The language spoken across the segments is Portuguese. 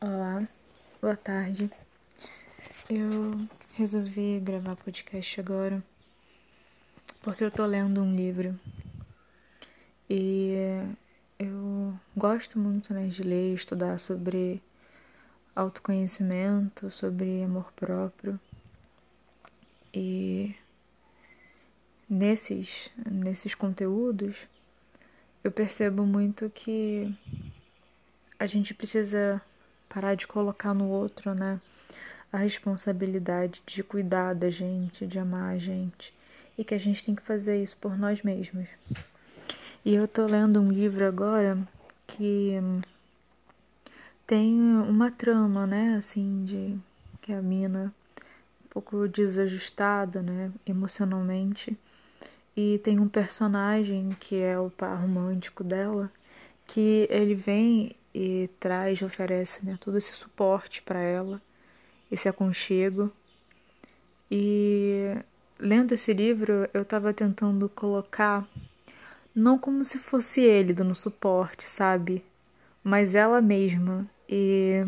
Olá, boa tarde. Eu resolvi gravar podcast agora porque eu tô lendo um livro e eu gosto muito né, de ler, estudar sobre autoconhecimento, sobre amor próprio e nesses nesses conteúdos eu percebo muito que a gente precisa parar de colocar no outro, né, a responsabilidade de cuidar da gente, de amar a gente, e que a gente tem que fazer isso por nós mesmos. E eu tô lendo um livro agora que tem uma trama, né, assim, de que a mina um pouco desajustada, né, emocionalmente. E tem um personagem que é o par romântico dela, que ele vem e traz, oferece né, todo esse suporte para ela, esse aconchego. E lendo esse livro, eu estava tentando colocar, não como se fosse ele dando suporte, sabe? Mas ela mesma. E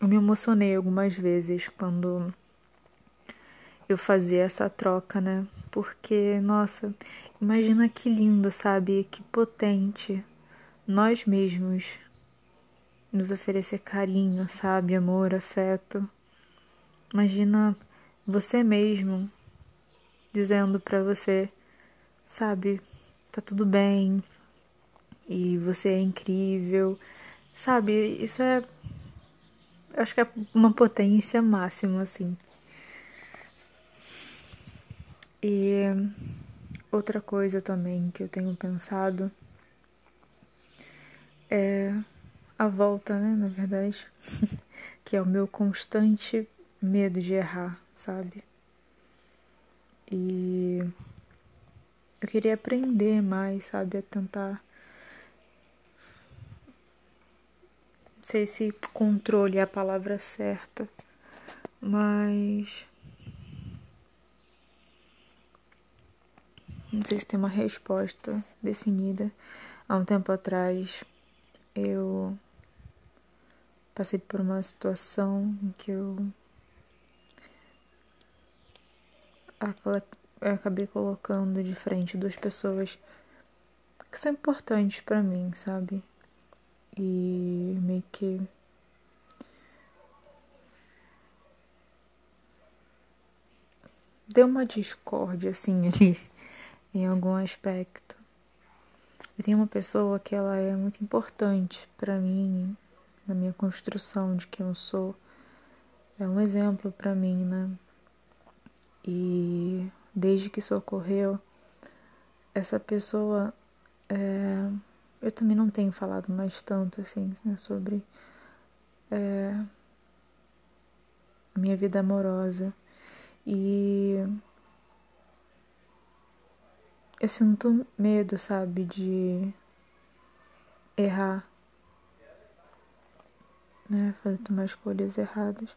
eu me emocionei algumas vezes quando eu fazia essa troca, né? Porque, nossa, imagina que lindo, sabe? Que potente nós mesmos nos oferecer carinho, sabe, amor, afeto. Imagina você mesmo dizendo para você, sabe, tá tudo bem e você é incrível, sabe? Isso é, acho que é uma potência máxima, assim. E outra coisa também que eu tenho pensado é a volta, né, na verdade, que é o meu constante medo de errar, sabe? E eu queria aprender mais, sabe, a tentar não sei se controle é a palavra certa, mas não sei se tem uma resposta definida. Há um tempo atrás eu passei por uma situação em que eu acabei colocando de frente duas pessoas que são importantes para mim, sabe? E meio que deu uma discórdia assim ali em algum aspecto. E tem uma pessoa que ela é muito importante para mim na minha construção de quem eu sou. É um exemplo para mim, né? E desde que isso ocorreu, essa pessoa é, eu também não tenho falado mais tanto assim né, sobre é, a minha vida amorosa e eu sinto medo, sabe, de errar né? Fazer tomar escolhas erradas.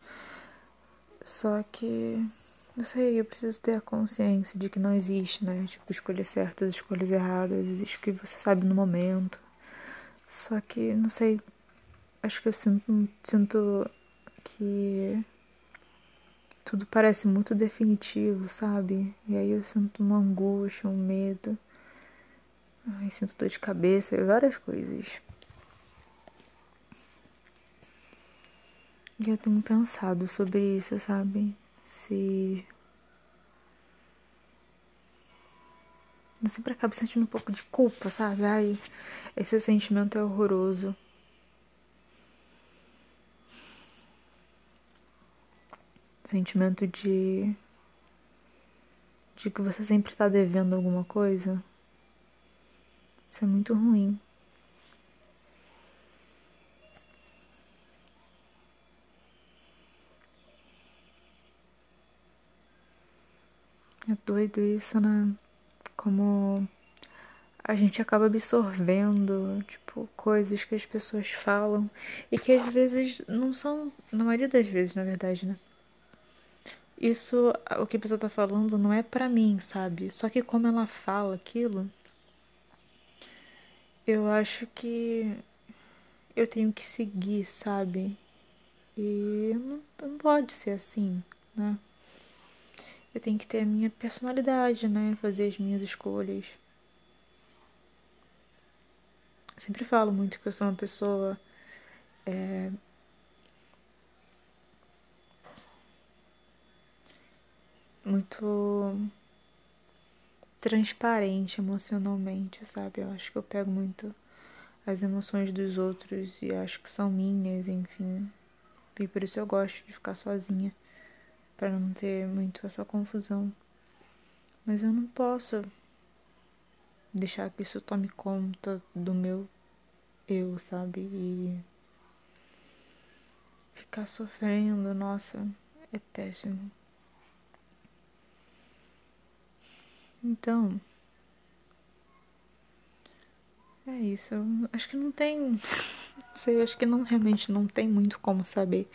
Só que, não sei, eu preciso ter a consciência de que não existe, né? Tipo, escolhas certas, escolhas erradas. Existe o que você sabe no momento. Só que, não sei, acho que eu sinto, sinto que tudo parece muito definitivo, sabe? E aí eu sinto uma angústia, um medo. Ai, sinto dor de cabeça e várias coisas. E eu tenho pensado sobre isso, sabe? Se. Eu sempre acabo sentindo um pouco de culpa, sabe? Ai, esse sentimento é horroroso. Sentimento de. de que você sempre tá devendo alguma coisa. Isso é muito ruim. É doido isso, né? Como a gente acaba absorvendo, tipo, coisas que as pessoas falam e que às vezes não são, na maioria das vezes, na verdade, né? Isso, o que a pessoa tá falando não é pra mim, sabe? Só que como ela fala aquilo, eu acho que eu tenho que seguir, sabe? E não, não pode ser assim, né? Eu tenho que ter a minha personalidade, né? Fazer as minhas escolhas. Eu sempre falo muito que eu sou uma pessoa é, muito transparente emocionalmente, sabe? Eu acho que eu pego muito as emoções dos outros e acho que são minhas, enfim. E por isso eu gosto de ficar sozinha, para não ter muito essa confusão. Mas eu não posso deixar que isso tome conta do meu eu, sabe? E ficar sofrendo, nossa, é péssimo. Então, é isso. Acho que não tem. Não sei, acho que não realmente não tem muito como saber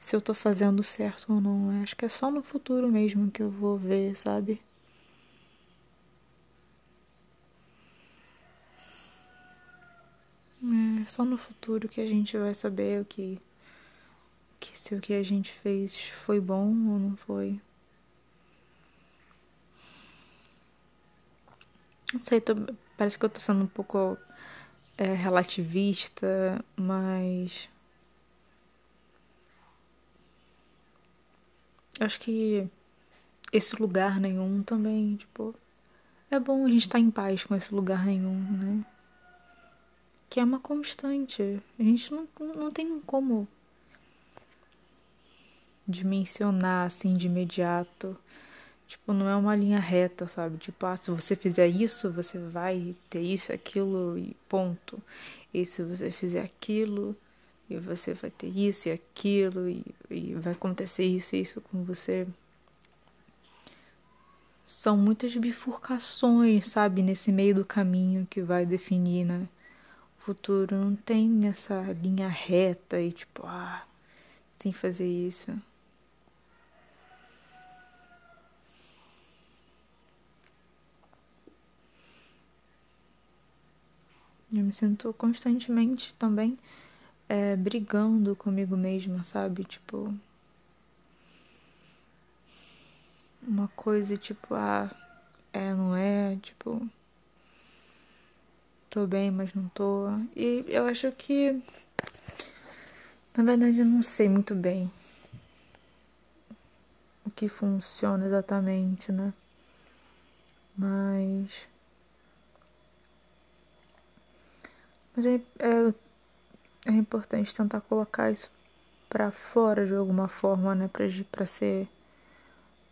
se eu tô fazendo certo ou não. Acho que é só no futuro mesmo que eu vou ver, sabe? É só no futuro que a gente vai saber o que, que se o que a gente fez foi bom ou não foi. Não sei, tô, parece que eu tô sendo um pouco é, relativista, mas. Acho que esse lugar nenhum também, tipo. É bom a gente estar tá em paz com esse lugar nenhum, né? Que é uma constante. A gente não, não tem como dimensionar assim de imediato Tipo, não é uma linha reta, sabe? Tipo, ah, se você fizer isso, você vai ter isso, aquilo e ponto. E se você fizer aquilo, e você vai ter isso e aquilo, e, e vai acontecer isso e isso com você. São muitas bifurcações, sabe? Nesse meio do caminho que vai definir, né? O futuro não tem essa linha reta e tipo, ah, tem que fazer isso. Eu me sinto constantemente também é, brigando comigo mesma, sabe? Tipo. Uma coisa tipo, ah, é, não é, tipo. Tô bem, mas não tô. E eu acho que. Na verdade, eu não sei muito bem o que funciona exatamente, né? Mas. Mas é, é, é importante tentar colocar isso para fora de alguma forma, né? Pra ser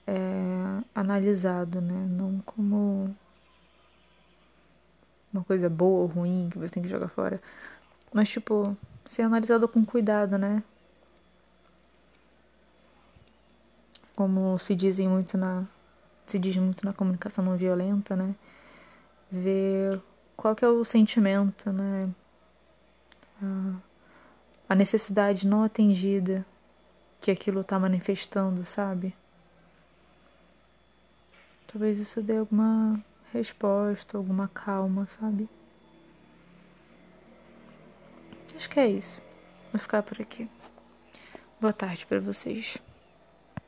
é, analisado, né? Não como uma coisa boa ou ruim que você tem que jogar fora. Mas, tipo, ser analisado com cuidado, né? Como se dizem muito na. Se diz muito na comunicação não violenta, né? Ver qual que é o sentimento, né? A necessidade não atendida que aquilo está manifestando, sabe? Talvez isso dê alguma resposta, alguma calma, sabe? Acho que é isso. Vou ficar por aqui. Boa tarde para vocês.